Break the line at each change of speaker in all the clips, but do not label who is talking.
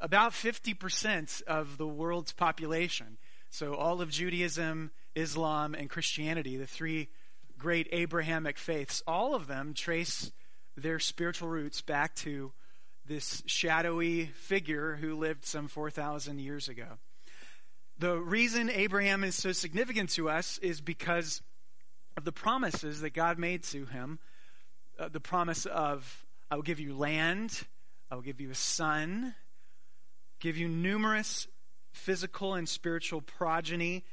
about 50% of the world's population. So, all of Judaism, Islam, and Christianity, the three great Abrahamic faiths, all of them trace their spiritual roots back to this shadowy figure who lived some 4,000 years ago. The reason Abraham is so significant to us is because of the promises that God made to him. Uh, the promise of, I will give you land, I will give you a son, give you numerous physical and spiritual progeny.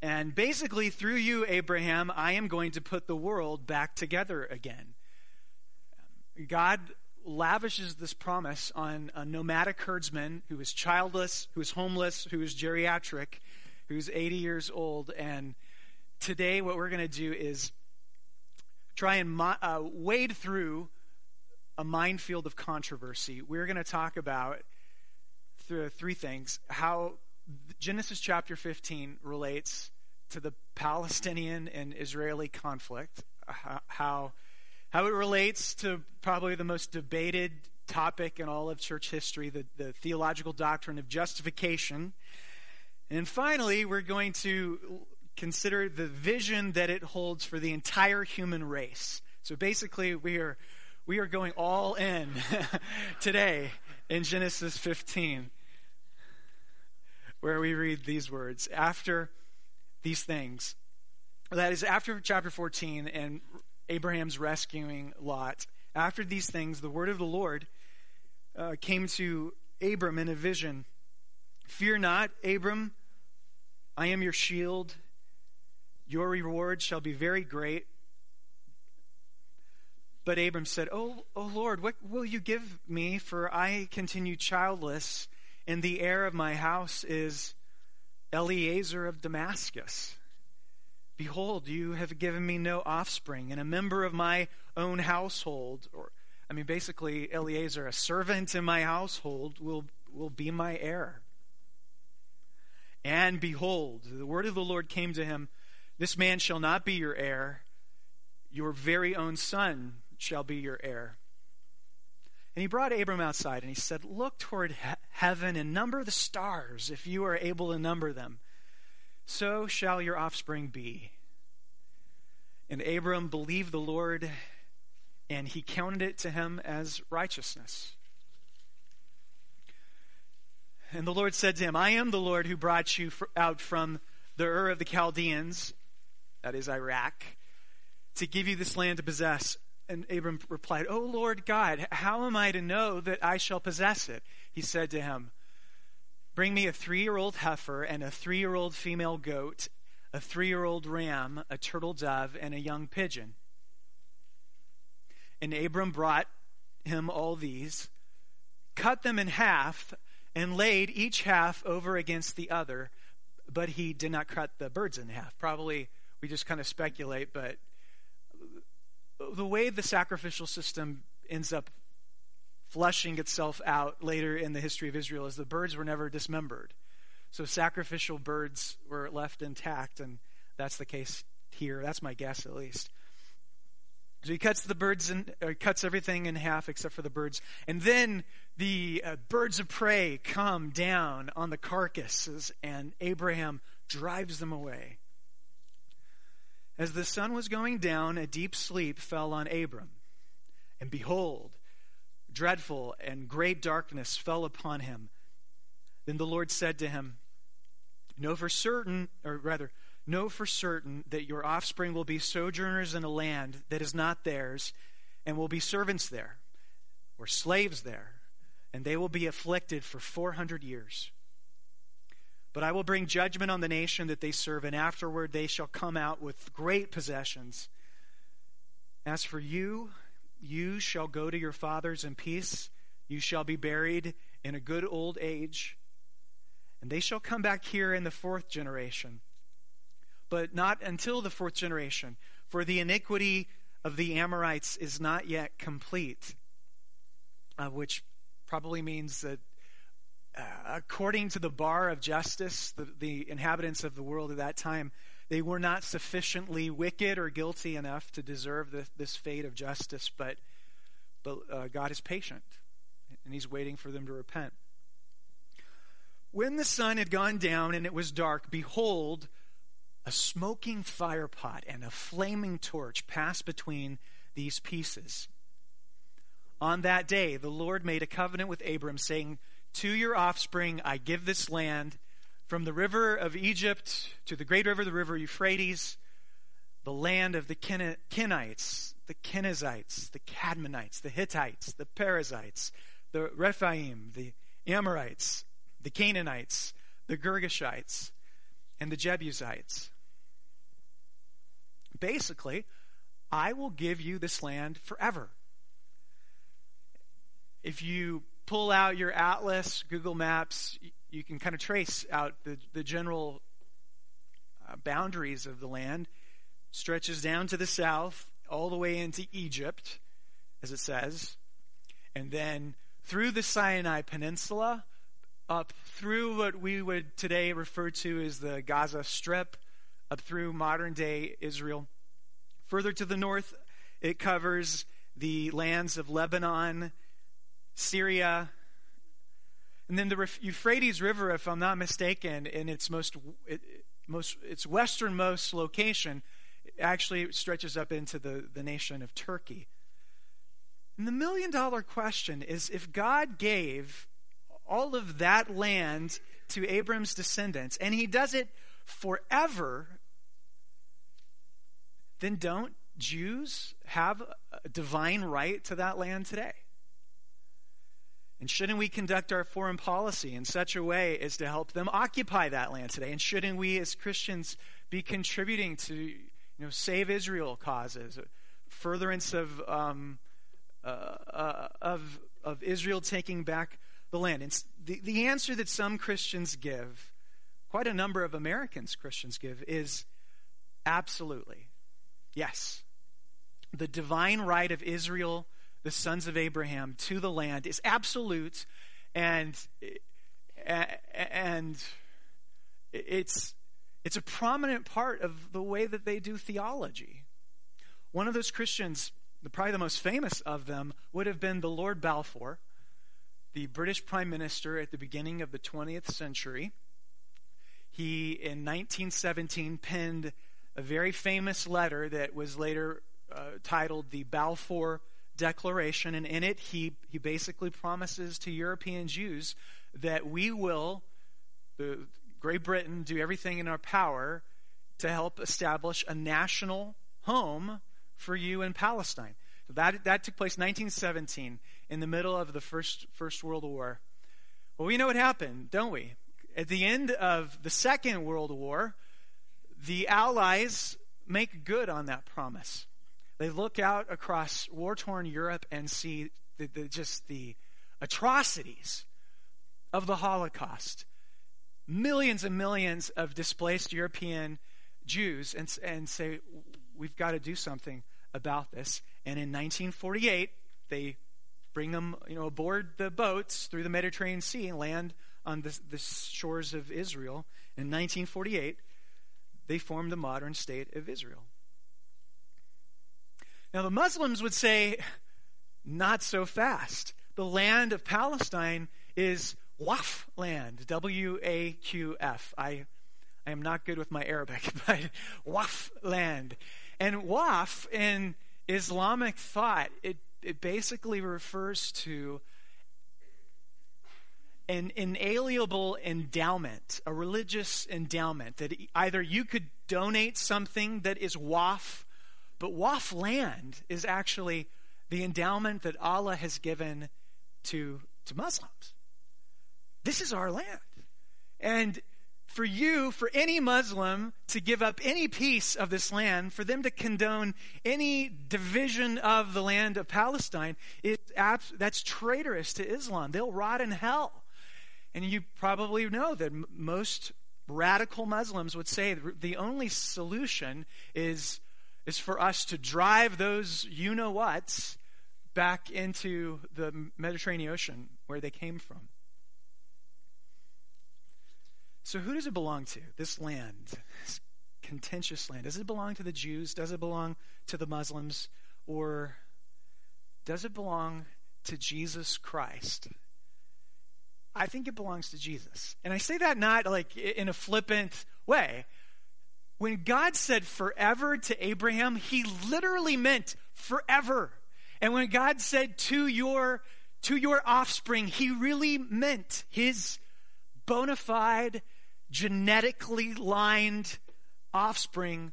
And basically, through you, Abraham, I am going to put the world back together again. God lavishes this promise on a nomadic herdsman who is childless, who is homeless, who is geriatric, who's 80 years old. And today, what we're going to do is try and uh, wade through a minefield of controversy. We're going to talk about th- three things how Genesis chapter 15 relates to the Palestinian and Israeli conflict, how how it relates to probably the most debated topic in all of church history the, the theological doctrine of justification. And finally, we're going to consider the vision that it holds for the entire human race. So basically, we are, we are going all in today in Genesis 15, where we read these words After these things, that is, after chapter 14 and Abraham's rescuing Lot. After these things, the word of the Lord uh, came to Abram in a vision Fear not, Abram, I am your shield. Your reward shall be very great. But Abram said, Oh, oh Lord, what will you give me? For I continue childless, and the heir of my house is Eliezer of Damascus. Behold, you have given me no offspring, and a member of my own household, or I mean, basically, Eliezer, a servant in my household, will, will be my heir. And behold, the word of the Lord came to him This man shall not be your heir, your very own son shall be your heir. And he brought Abram outside, and he said, Look toward he- heaven and number the stars, if you are able to number them so shall your offspring be. And Abram believed the Lord, and he counted it to him as righteousness. And the Lord said to him, I am the Lord who brought you out from the Ur of the Chaldeans, that is Iraq, to give you this land to possess. And Abram replied, O Lord God, how am I to know that I shall possess it? He said to him, Bring me a three year old heifer and a three year old female goat, a three year old ram, a turtle dove, and a young pigeon. And Abram brought him all these, cut them in half, and laid each half over against the other, but he did not cut the birds in half. Probably we just kind of speculate, but the way the sacrificial system ends up flushing itself out later in the history of Israel is the birds were never dismembered. So sacrificial birds were left intact, and that's the case here. That's my guess, at least. So he cuts the birds and cuts everything in half except for the birds, and then the uh, birds of prey come down on the carcasses, and Abraham drives them away. As the sun was going down, a deep sleep fell on Abram, and behold, dreadful and great darkness fell upon him. Then the Lord said to him, Know for certain, or rather, know for certain that your offspring will be sojourners in a land that is not theirs, and will be servants there, or slaves there, and they will be afflicted for 400 years. But I will bring judgment on the nation that they serve, and afterward they shall come out with great possessions. As for you, you shall go to your fathers in peace. You shall be buried in a good old age. And they shall come back here in the fourth generation. But not until the fourth generation, for the iniquity of the Amorites is not yet complete. Uh, which probably means that according to the bar of justice, the, the inhabitants of the world at that time, they were not sufficiently wicked or guilty enough to deserve the, this fate of justice, but, but uh, God is patient, and He's waiting for them to repent. When the sun had gone down and it was dark, behold, a smoking firepot and a flaming torch passed between these pieces. On that day, the Lord made a covenant with Abram, saying, To your offspring I give this land, from the river of Egypt to the great river, the river Euphrates, the land of the Kenites, the Kenizzites, the Cadmonites, the Hittites, the Perizzites, the Rephaim, the Amorites, the Canaanites, the Girgashites, and the Jebusites. Basically, I will give you this land forever. If you pull out your atlas, Google Maps, you can kind of trace out the, the general uh, boundaries of the land. Stretches down to the south, all the way into Egypt, as it says, and then through the Sinai Peninsula, up through what we would today refer to as the Gaza Strip, up through modern day Israel. Further to the north, it covers the lands of Lebanon, Syria, and then the Euphrates River, if I'm not mistaken, in its most, most its westernmost location, actually stretches up into the, the nation of Turkey. And the million dollar question is if God gave all of that land to Abram's descendants, and he does it forever, then don't Jews have a divine right to that land today? And shouldn't we conduct our foreign policy in such a way as to help them occupy that land today? And shouldn't we as Christians be contributing to you know, save Israel causes, furtherance of, um, uh, uh, of, of Israel taking back the land? And the, the answer that some Christians give, quite a number of Americans Christians give, is absolutely yes. The divine right of Israel the sons of Abraham to the land is absolute and and it's it's a prominent part of the way that they do theology. One of those Christians, probably the most famous of them, would have been the Lord Balfour, the British Prime Minister at the beginning of the 20th century. He, in 1917, penned a very famous letter that was later uh, titled the Balfour declaration, and in it, he, he basically promises to European Jews that we will, the Great Britain, do everything in our power to help establish a national home for you in Palestine. So that, that took place 1917 in the middle of the First, First World War. Well, we know what happened, don't we? At the end of the Second World War, the Allies make good on that promise. They look out across war torn Europe and see the, the, just the atrocities of the Holocaust. Millions and millions of displaced European Jews, and, and say, we've got to do something about this. And in 1948, they bring them you know, aboard the boats through the Mediterranean Sea and land on the, the shores of Israel. In 1948, they formed the modern state of Israel. Now, the Muslims would say, not so fast. The land of Palestine is Waqf land, W A Q F. I, I am not good with my Arabic, but Waqf land. And Waqf in Islamic thought, it, it basically refers to an inalienable endowment, a religious endowment, that either you could donate something that is waqf but Waqf land is actually the endowment that Allah has given to, to Muslims. This is our land. And for you, for any Muslim to give up any piece of this land, for them to condone any division of the land of Palestine, is that's traitorous to Islam. They'll rot in hell. And you probably know that most radical Muslims would say the only solution is is for us to drive those you know whats back into the Mediterranean Ocean where they came from. So, who does it belong to? This land, this contentious land. Does it belong to the Jews? Does it belong to the Muslims? Or does it belong to Jesus Christ? I think it belongs to Jesus. And I say that not like in a flippant way. When God said forever to Abraham, he literally meant forever. And when God said to your to your offspring, he really meant his bona fide, genetically lined offspring,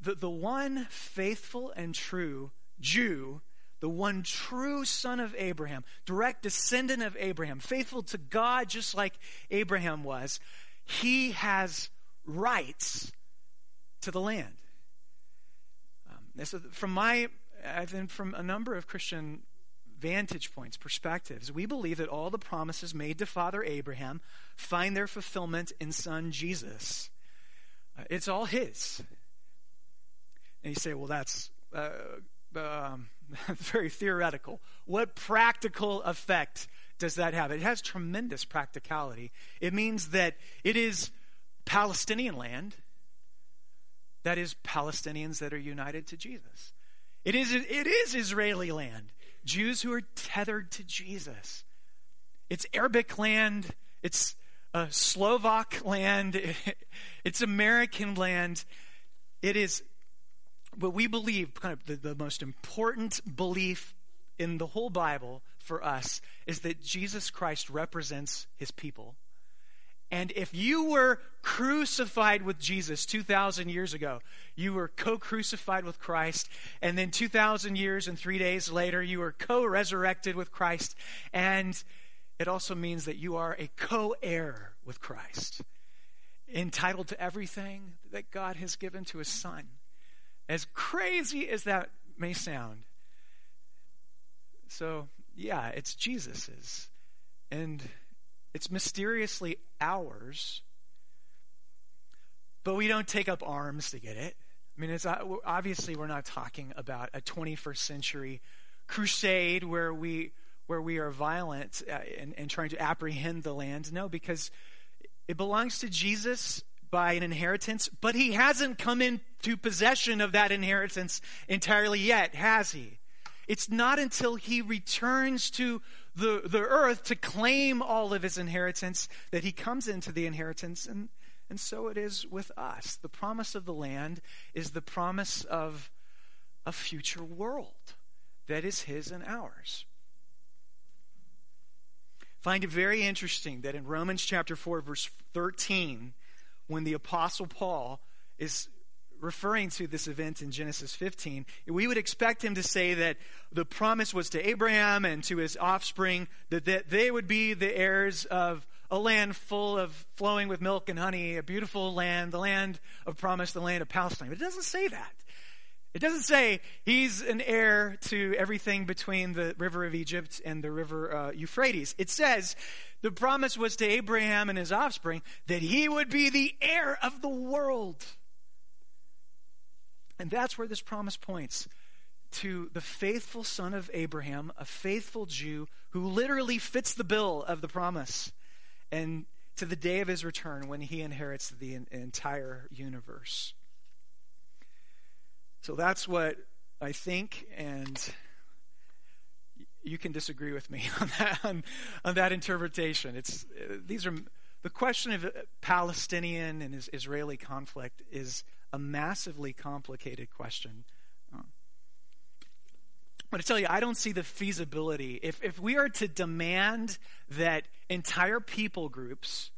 the, the one faithful and true Jew, the one true son of Abraham, direct descendant of Abraham, faithful to God just like Abraham was, he has rights to the land. Um, is, from my, I've been from a number of Christian vantage points, perspectives. We believe that all the promises made to Father Abraham find their fulfillment in Son Jesus. Uh, it's all His. And you say, well, that's uh, um, very theoretical. What practical effect does that have? It has tremendous practicality. It means that it is Palestinian land that is Palestinians that are united to Jesus. It is, it is Israeli land. Jews who are tethered to Jesus. It's Arabic land. It's a Slovak land. It's American land. It is what we believe, kind of the, the most important belief in the whole Bible for us is that Jesus Christ represents his people and if you were crucified with Jesus 2,000 years ago, you were co crucified with Christ, and then 2,000 years and three days later, you were co resurrected with Christ, and it also means that you are a co heir with Christ, entitled to everything that God has given to his Son. As crazy as that may sound. So, yeah, it's Jesus's. And it's mysteriously ours, but we don't take up arms to get it. I mean, it's uh, obviously we're not talking about a 21st century crusade where we where we are violent uh, and, and trying to apprehend the land. No, because it belongs to Jesus by an inheritance, but he hasn't come into possession of that inheritance entirely yet, has he? It's not until he returns to the, the earth to claim all of his inheritance that he comes into the inheritance. And, and so it is with us. The promise of the land is the promise of a future world that is his and ours. Find it very interesting that in Romans chapter 4, verse 13, when the Apostle Paul is referring to this event in Genesis 15, we would expect him to say that the promise was to Abraham and to his offspring that, that they would be the heirs of a land full of flowing with milk and honey, a beautiful land, the land of promise, the land of Palestine. But it doesn't say that. It doesn't say he's an heir to everything between the river of Egypt and the river uh, Euphrates. It says the promise was to Abraham and his offspring that he would be the heir of the world. And that's where this promise points to the faithful son of Abraham, a faithful Jew who literally fits the bill of the promise, and to the day of his return when he inherits the entire universe. So that's what I think, and you can disagree with me on that, on, on that interpretation. It's, these are, the question of Palestinian and Israeli conflict is a massively complicated question. But to tell you, I don't see the feasibility. If, if we are to demand that entire people groups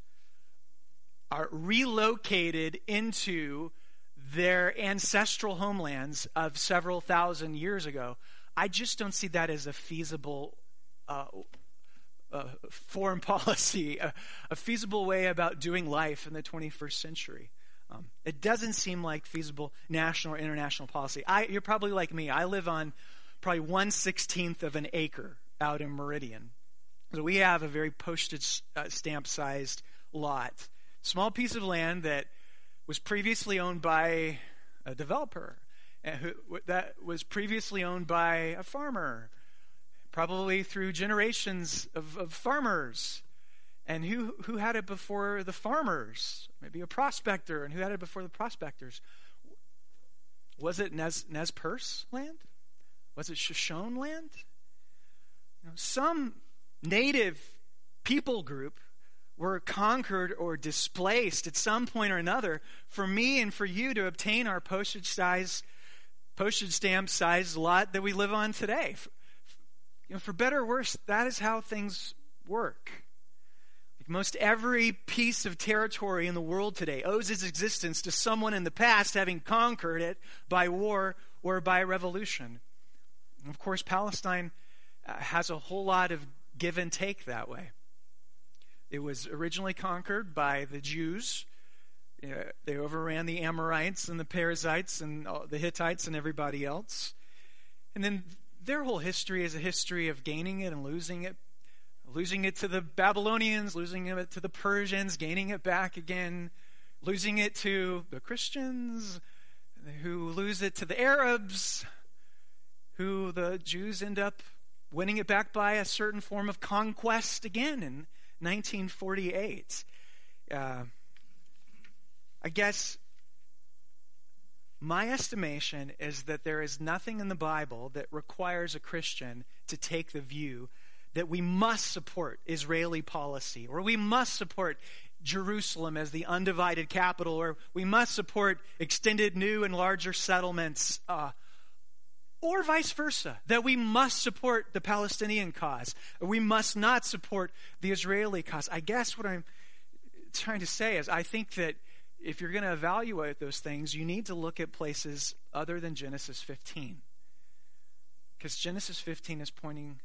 are relocated into their ancestral homelands of several thousand years ago, I just don't see that as a feasible uh, uh, foreign policy, a, a feasible way about doing life in the 21st century. Um, it doesn't seem like feasible national or international policy. I, you're probably like me. I live on probably one sixteenth of an acre out in Meridian. So we have a very postage uh, stamp sized lot, small piece of land that was previously owned by a developer, who, that was previously owned by a farmer, probably through generations of, of farmers. And who, who had it before the farmers? Maybe a prospector. And who had it before the prospectors? Was it Nez, Nez Perce land? Was it Shoshone land? You know, some native people group were conquered or displaced at some point or another for me and for you to obtain our postage size postage stamp size lot that we live on today. For, you know, for better or worse, that is how things work. Most every piece of territory in the world today owes its existence to someone in the past having conquered it by war or by revolution. And of course, Palestine uh, has a whole lot of give and take that way. It was originally conquered by the Jews. Uh, they overran the Amorites and the Perizzites and the Hittites and everybody else. And then their whole history is a history of gaining it and losing it, losing it to the Babylonians, losing it to the Persians, gaining it back again, losing it to the Christians, who lose it to the Arabs, who the Jews end up winning it back by a certain form of conquest again in 1948. Uh, I guess my estimation is that there is nothing in the Bible that requires a Christian to take the view that we must support Israeli policy, or we must support Jerusalem as the undivided capital, or we must support extended new and larger settlements, uh, or vice versa, that we must support the Palestinian cause, or we must not support the Israeli cause. I guess what I'm trying to say is I think that if you're going to evaluate those things, you need to look at places other than Genesis 15. Because Genesis 15 is pointing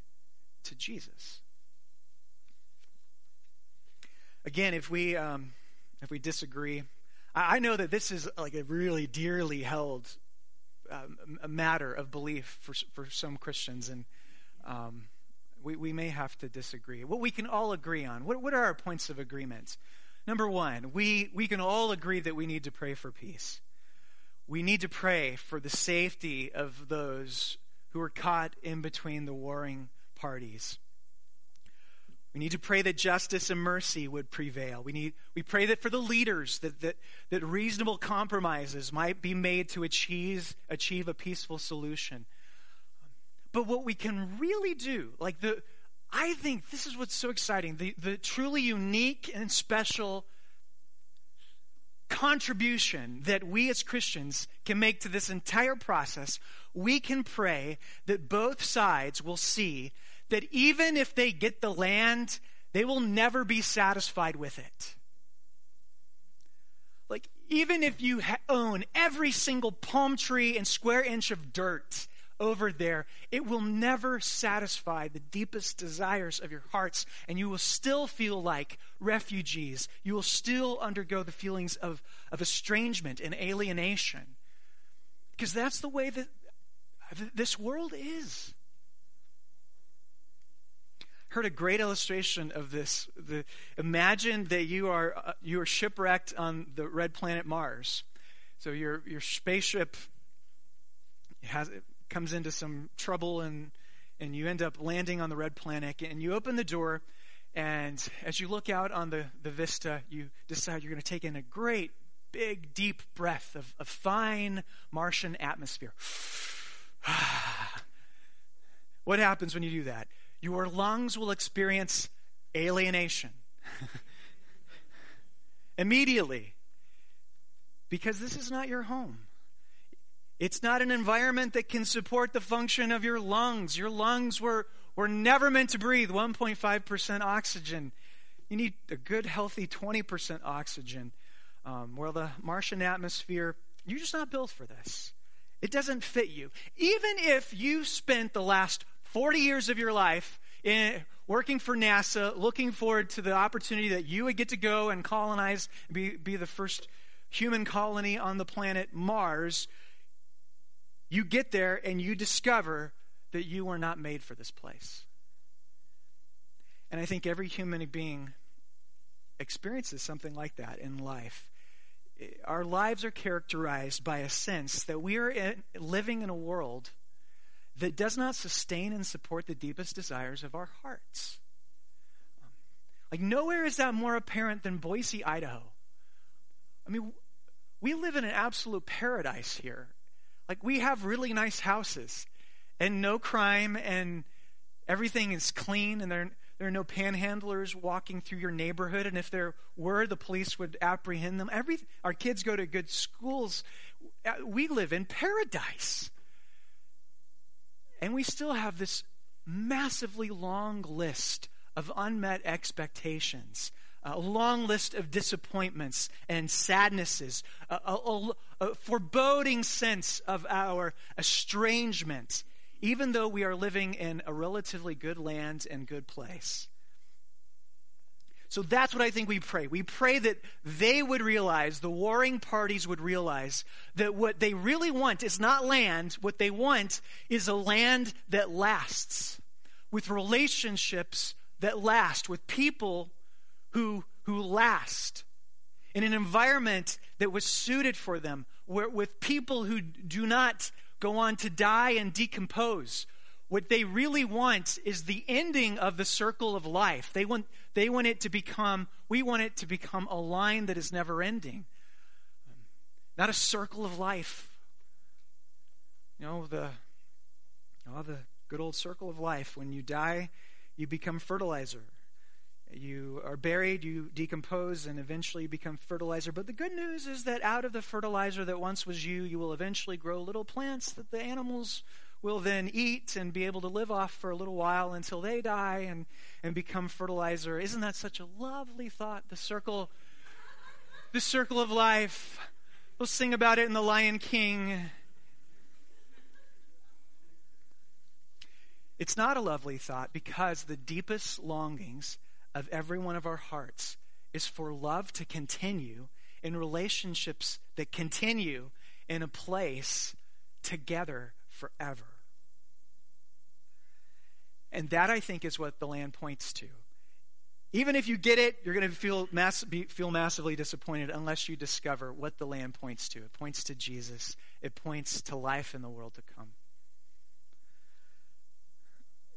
to Jesus. Again, if we um, if we disagree, I, I, know that this is like a really dearly held um, a matter of belief for for some Christians, and um, we we may have to disagree. What we can all agree on. What what are our points of agreement? Number one, we we can all agree that we need to pray for peace. We need to pray for the safety of those who are caught in between the warring parties. We need to pray that justice and mercy would prevail. We, need, we pray that for the leaders, that, that, that reasonable compromises might be made to achieve, achieve a peaceful solution. But what we can really do, like the, I think this is what's so exciting the, the truly unique and special contribution that we as Christians can make to this entire process. We can pray that both sides will see that even if they get the land, they will never be satisfied with it. Like, even if you ha- own every single palm tree and square inch of dirt over there, it will never satisfy the deepest desires of your hearts, and you will still feel like refugees. You will still undergo the feelings of, of estrangement and alienation. Because that's the way that this world is heard a great illustration of this. The, imagine that you are uh, you are shipwrecked on the red planet Mars. So your your spaceship has comes into some trouble and and you end up landing on the red planet and you open the door and as you look out on the, the vista you decide you're going to take in a great big deep breath of, of fine martian atmosphere what happens when you do that your lungs will experience alienation immediately because this is not your home. It's not an environment that can support the function of your lungs. Your lungs were, were never meant to breathe 1.5% oxygen. You need a good, healthy 20% oxygen. Um, well, the Martian atmosphere, you're just not built for this. It doesn't fit you. Even if you spent the last 40 years of your life in, working for NASA, looking forward to the opportunity that you would get to go and colonize, be, be the first human colony on the planet Mars, you get there and you discover that you were not made for this place. And I think every human being experiences something like that in life. Our lives are characterized by a sense that we are in, living in a world that does not sustain and support the deepest desires of our hearts. Like, nowhere is that more apparent than Boise, Idaho. I mean, we live in an absolute paradise here. Like, we have really nice houses and no crime, and everything is clean, and there, there are no panhandlers walking through your neighborhood, and if there were, the police would apprehend them. Every, our kids go to good schools. We live in paradise. And we still have this massively long list of unmet expectations, a long list of disappointments and sadnesses, a, a, a, foreboding sense of our estrangement, even though we are living in a relatively good land and good place. So that's what I think we pray. We pray that they would realize, the warring parties would realize, that what they really want is not land. What they want is a land that lasts, with relationships that last, with people who, who last, in an environment that was suited for them, where, with people who do not go on to die and decompose, what they really want is the ending of the circle of life. They want, they want it to become, we want it to become a line that is never ending. Not a circle of life. You know, the, oh, the good old circle of life. When you die, you become fertilizer. You are buried, you decompose, and eventually you become fertilizer. But the good news is that out of the fertilizer that once was you, you will eventually grow little plants that the animals will then eat and be able to live off for a little while until they die and, and become fertilizer. Isn't that such a lovely thought? The circle, the circle of life. We'll sing about it in The Lion King. It's not a lovely thought because the deepest longings of every one of our hearts is for love to continue in relationships that continue in a place together forever. And that, I think, is what the land points to. Even if you get it, you're going to feel, mass- be, feel massively disappointed unless you discover what the land points to. It points to Jesus, it points to life in the world to come.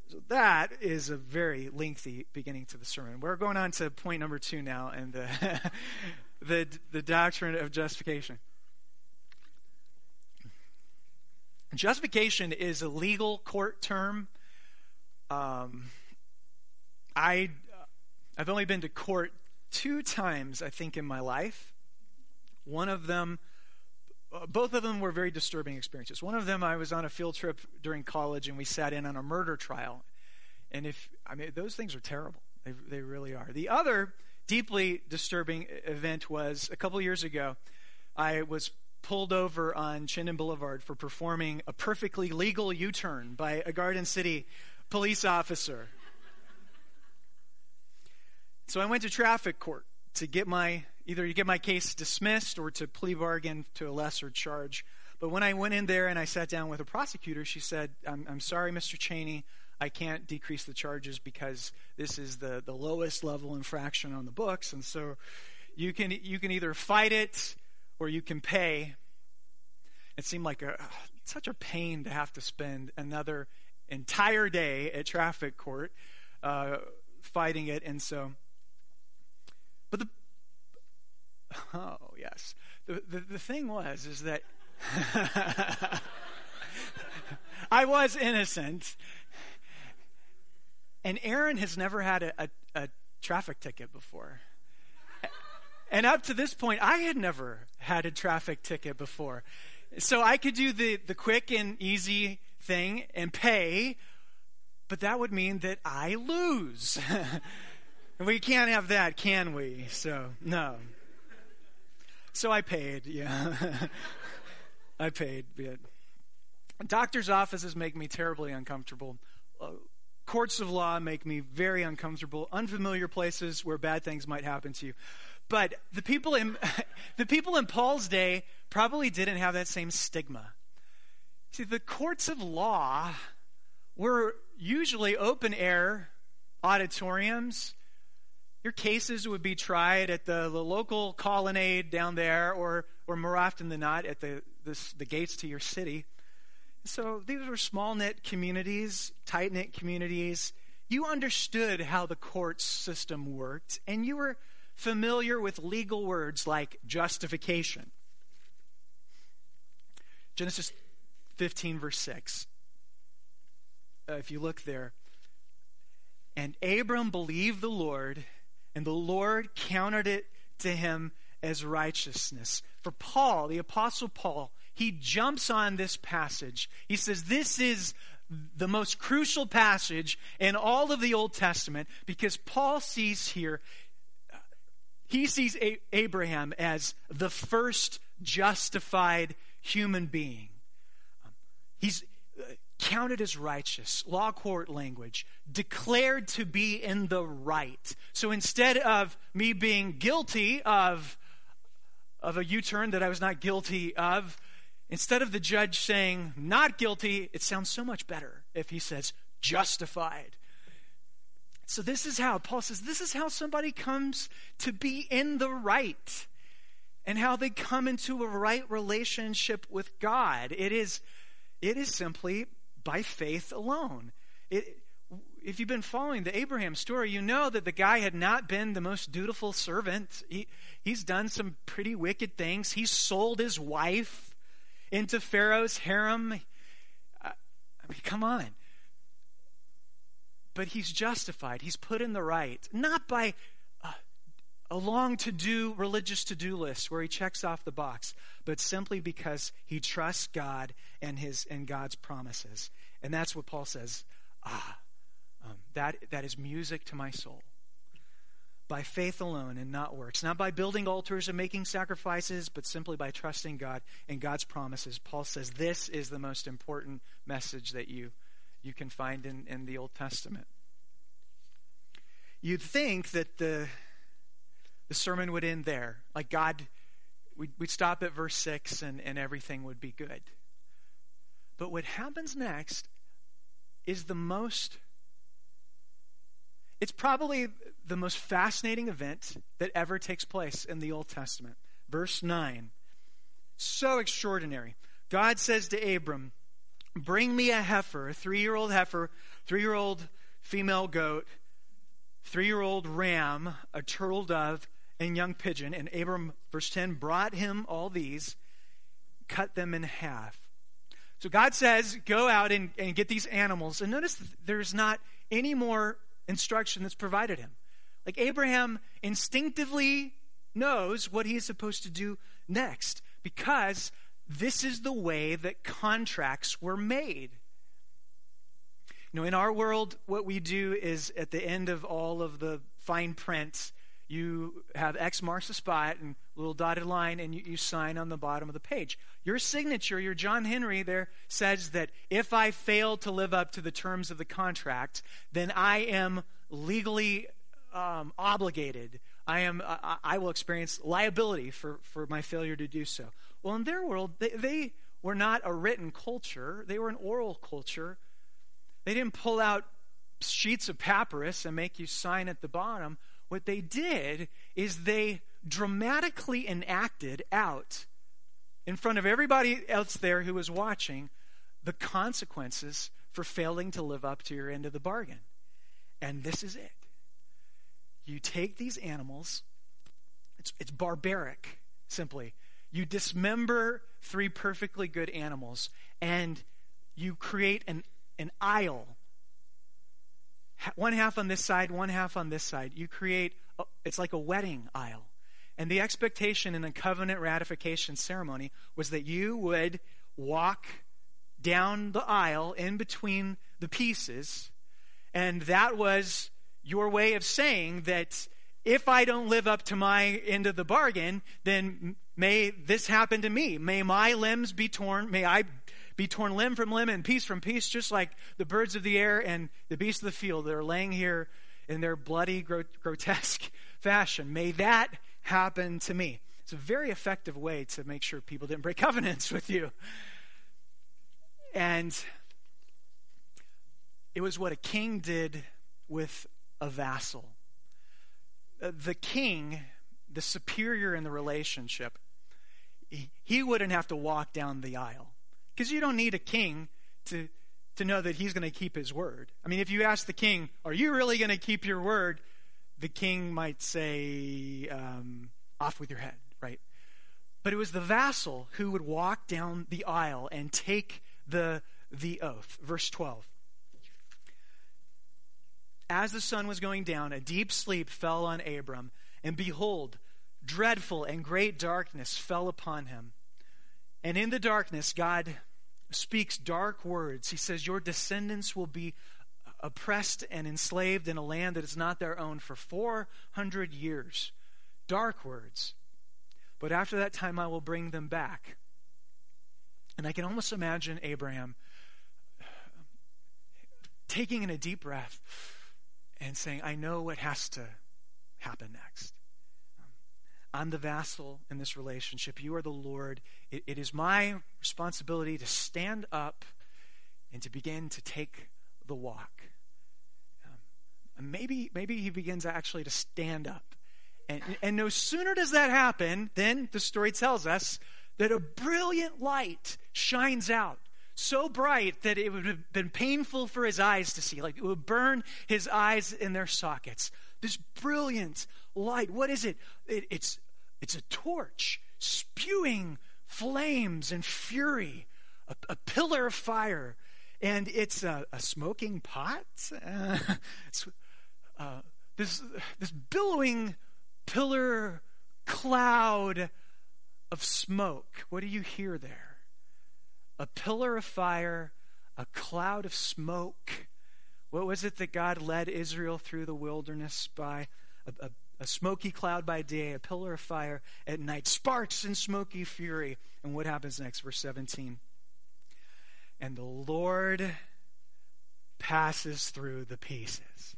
So that is a very lengthy beginning to the sermon. We're going on to point number two now, and the, the, the doctrine of justification. Justification is a legal court term um, I, I've only been to court two times, I think, in my life. One of them, uh, both of them were very disturbing experiences. One of them, I was on a field trip during college and we sat in on a murder trial. And if, I mean, those things are terrible. They, they really are. The other deeply disturbing event was a couple years ago. I was pulled over on Chinden Boulevard for performing a perfectly legal U turn by a Garden City police officer. So I went to traffic court to get my either to get my case dismissed or to plea bargain to a lesser charge. But when I went in there and I sat down with a prosecutor, she said, I'm, I'm sorry, Mr. Cheney, I can't decrease the charges because this is the, the lowest level infraction on the books. And so you can, you can either fight it or you can pay. It seemed like a, such a pain to have to spend another entire day at traffic court uh, fighting it. And so, but the, oh, yes. The, the, the thing was, is that I was innocent. And Aaron has never had a, a, a traffic ticket before. And up to this point, I had never had a traffic ticket before. So I could do the, the quick and easy thing and pay, but that would mean that I lose. we can't have that, can we? So, no. So I paid, yeah. I paid. Yeah. Doctors' offices make me terribly uncomfortable. Uh, courts of law make me very uncomfortable. Unfamiliar places where bad things might happen to you. But the people in the people in Paul's day probably didn't have that same stigma. See, the courts of law were usually open air auditoriums. Your cases would be tried at the, the local colonnade down there, or, or more often than not, at the, this, the gates to your city. So these were small knit communities, tight knit communities. You understood how the court system worked, and you were familiar with legal words like justification. Genesis 15, verse 6. Uh, if you look there. And Abram believed the Lord, and the Lord counted it to him as righteousness. For Paul, the Apostle Paul, he jumps on this passage. He says, This is the most crucial passage in all of the Old Testament because Paul sees here, he sees Abraham as the first justified human being. He's uh, counted as righteous, law court language, declared to be in the right. So instead of me being guilty of, of a U turn that I was not guilty of, Instead of the judge saying, not guilty, it sounds so much better if he says, justified. So, this is how, Paul says, this is how somebody comes to be in the right and how they come into a right relationship with God. It is, it is simply by faith alone. It, if you've been following the Abraham story, you know that the guy had not been the most dutiful servant. He, he's done some pretty wicked things. He sold his wife into Pharaoh's harem. I mean, come on. But he's justified. He's put in the right, not by a, long to do religious to do list where he checks off the box, but simply because he trusts God and, his, and God's promises. And that's what Paul says. Ah, um, that, that is music to my soul by faith alone and not works. Not by building altars and making sacrifices, but simply by trusting God and God's promises. Paul says this is the most important message that you, you can find in, in the Old Testament. You'd think that the, the sermon would end there. Like God, we'd, we'd stop at verse 6 and, and everything would be good. But what happens next is the most it's probably the most fascinating event that ever takes place in the Old Testament. Verse 9. So extraordinary. God says to Abram, Bring me a heifer, a three year old heifer, three year old female goat, three year old ram, a turtle dove, and young pigeon. And Abram, verse 10, brought him all these, cut them in half. So God says, Go out and, and get these animals. And notice there's not any more instruction that's provided him. Like Abraham instinctively knows what he is supposed to do next because this is the way that contracts were made. You know, in our world, what we do is at the end of all of the fine print, you have X marks the spot and little dotted line, and you, you, sign on the bottom of the page. Your signature, your John Henry there, says that if I fail to live up to the terms of the contract, then I am legally um, obligated. I am. I, I, will experience liability for, for my failure to do so. Well, in their world, they, they were not a written culture; they were an oral culture. They didn't pull out sheets of papyrus and make you sign at the bottom. What they did is they dramatically enacted out in front of everybody else there who was watching the consequences for failing to live up to your end of the bargain. And this is it. You take these animals, it's, it's barbaric, simply. You dismember three perfectly good animals, and you create an, an aisle. One half on this side, one half on this side. You create, a, it's like a wedding aisle. And the expectation in the covenant ratification ceremony was that you would walk down the aisle in between the pieces, and that was your way of saying that if I don't live up to my end of the bargain, then may this happen to me. May my limbs be torn. May I be torn limb from limb and piece from piece, just like the birds of the air and the beasts of the field that are laying here in their bloody, grotesque fashion. May that happen to me. It's a very effective way to make sure people didn't break covenants with you. And it was what a king did with a vassal. Uh, the king, the superior in the relationship, he wouldn't have to walk down the aisle. Because you don't need a king to, to know that he's going to keep his word. I mean, if you ask the king, Are you really going to keep your word? the king might say, um, off with your head, right? But it was the vassal who would walk down the aisle and take the, the oath. Verse 12. As the sun was going down, a deep sleep fell on Abram, and behold, dreadful and great darkness fell upon him. And in the darkness, God speaks dark words. He says, Your descendants will be oppressed and enslaved in a land that is not their own for 400 years. Dark words. But after that time, I will bring them back. And I can almost imagine Abraham taking in a deep breath and saying, I know what has to happen next. I'm the vassal in this relationship. You are the Lord. It, it is my responsibility to stand up and to begin to take the walk. Um, maybe, maybe he begins actually to stand up. And, and no sooner does that happen than the story tells us that a brilliant light shines out so bright that it would have been painful for his eyes to see. Like it would burn his eyes in their sockets. This brilliant light. What is it? it it's, it's a torch spewing flames and fury, a, a pillar of fire. And it's a, a smoking pot. Uh, uh, this, this billowing pillar cloud of smoke. What do you hear there? A pillar of fire, a cloud of smoke. What was it that God led Israel through the wilderness by? A, a, a smoky cloud by day, a pillar of fire at night, sparks and smoky fury. And what happens next? Verse 17. And the Lord passes through the pieces.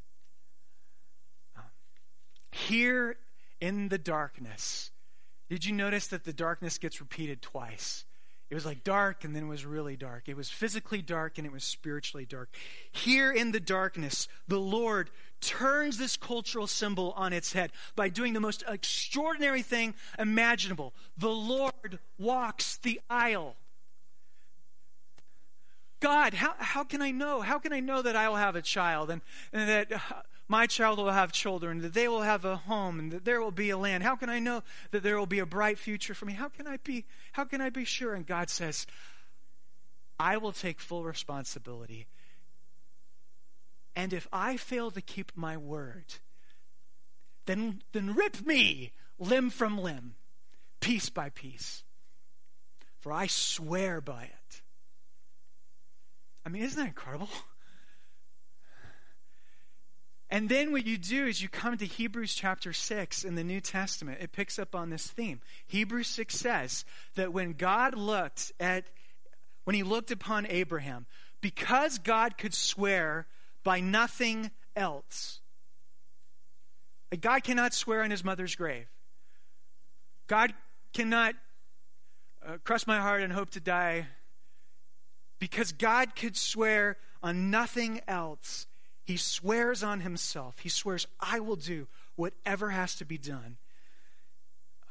Um, here in the darkness, did you notice that the darkness gets repeated twice? It was like dark and then it was really dark. It was physically dark and it was spiritually dark. Here in the darkness, the Lord turns this cultural symbol on its head by doing the most extraordinary thing imaginable. The Lord walks the aisle. God, how, how can I know? How can I know that I will have a child and, and that uh, my child will have children, that they will have a home, and that there will be a land. How can I know that there will be a bright future for me? How can I be, how can I be sure? And God says, I will take full responsibility. And if I fail to keep my word, then, then rip me limb from limb, piece by piece. For I swear by it. I mean, isn't that incredible? And then what you do is you come to Hebrews chapter 6 in the New Testament. It picks up on this theme. Hebrews 6 says that when God looked at, when he looked upon Abraham, because God could swear by nothing else, like God cannot swear on his mother's grave. God cannot uh, crush my heart and hope to die because God could swear on nothing else he swears on himself. He swears, I will do whatever has to be done.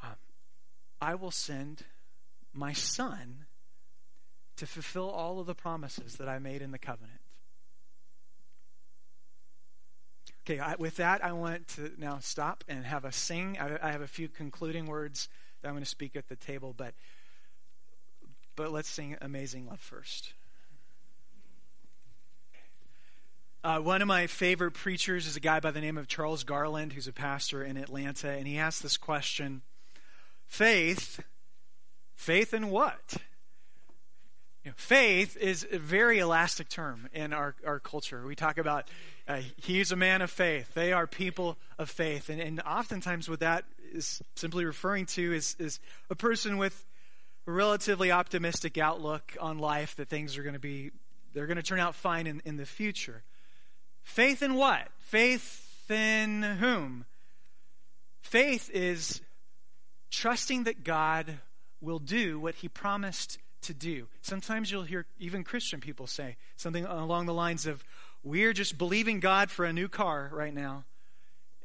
Um, I will send my son to fulfill all of the promises that I made in the covenant. Okay, I, with that, I want to now stop and have a sing. I, I have a few concluding words that I'm going to speak at the table, but but let's sing Amazing Love first. Uh, one of my favorite preachers is a guy by the name of Charles Garland, who's a pastor in Atlanta, and he asked this question Faith, faith in what? You know, faith is a very elastic term in our, our culture. We talk about uh, he's a man of faith, they are people of faith. And, and oftentimes, what that is simply referring to is, is a person with a relatively optimistic outlook on life that things are going to be, they're going to turn out fine in, in the future. Faith in what? Faith in whom? Faith is trusting that God will do what he promised to do. Sometimes you'll hear even Christian people say something along the lines of, We're just believing God for a new car right now.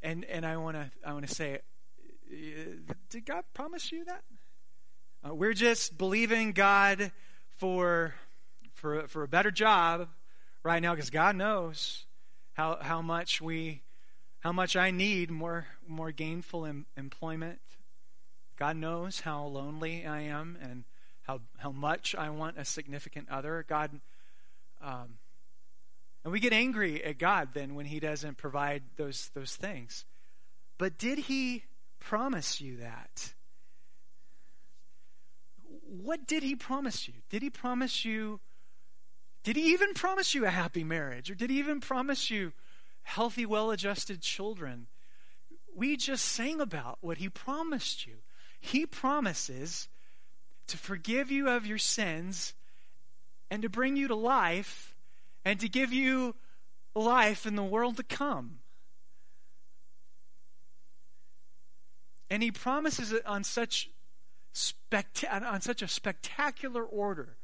And, and I want to I wanna say, Did God promise you that? Uh, we're just believing God for, for, for a better job right now because God knows how, how much we how much I need more more gainful em, employment. God knows how lonely I am and how how much I want a significant other. God, um, And we get angry at God then when he doesn't provide those, those things. But did he promise you that? What did he promise you? Did he promise you did he even promise you a happy marriage? Or did he even promise you healthy, well adjusted children? We just sang about what he promised you. He promises to forgive you of your sins and to bring you to life and to give you life in the world to come. And he promises it on such specta- on such a spectacular order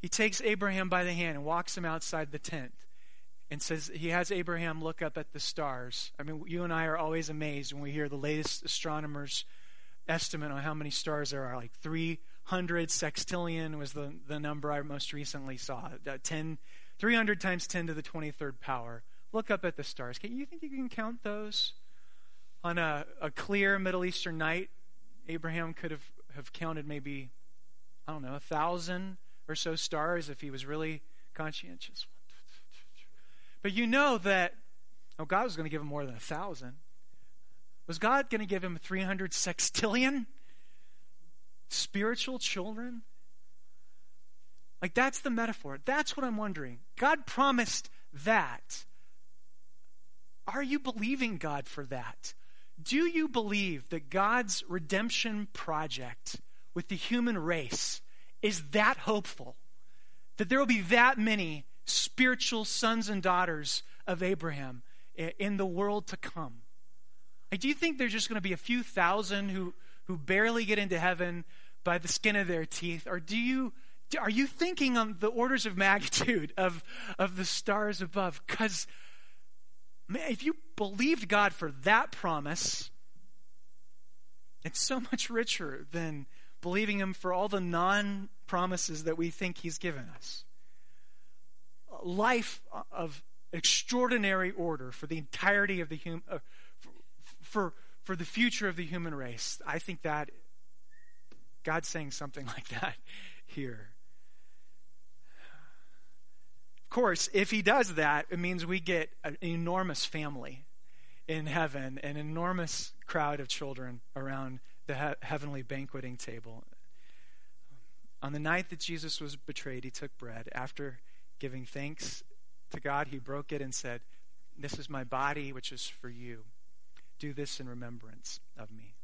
he takes Abraham by the hand and walks him outside the tent and says he has Abraham look up at the stars. I mean, you and I are always amazed when we hear the latest astronomers' estimate on how many stars there are. Like 300 sextillion was the, the number I most recently saw. Uh, 10, 300 times 10 to the 23rd power. Look up at the stars. Can you think you can count those? On a, a clear Middle Eastern night, Abraham could have, have counted maybe, I don't know, a thousand or so stars if he was really conscientious. But you know that, oh, God was going to give him more than a thousand. Was God going to give him 300 sextillion spiritual children? Like, that's the metaphor. That's what I'm wondering. God promised that. Are you believing God for that? Do you believe that God's redemption project with the human race is that hopeful that there will be that many spiritual sons and daughters of Abraham in the world to come. do you think there's just going to be a few thousand who, who barely get into heaven by the skin of their teeth? Or do you are you thinking on the orders of magnitude of, of the stars above? Because if you believed God for that promise, it's so much richer than believing Him for all the non promises that we think He's given us. Life of extraordinary order for the entirety of the human, uh, for, for, for the future of the human race. I think that God's saying something like that here. Of course, if He does that, it means we get an enormous family in heaven, an enormous crowd of children around the he- heavenly banqueting table. On the night that Jesus was betrayed, he took bread. After giving thanks to God, he broke it and said, This is my body, which is for you. Do this in remembrance of me.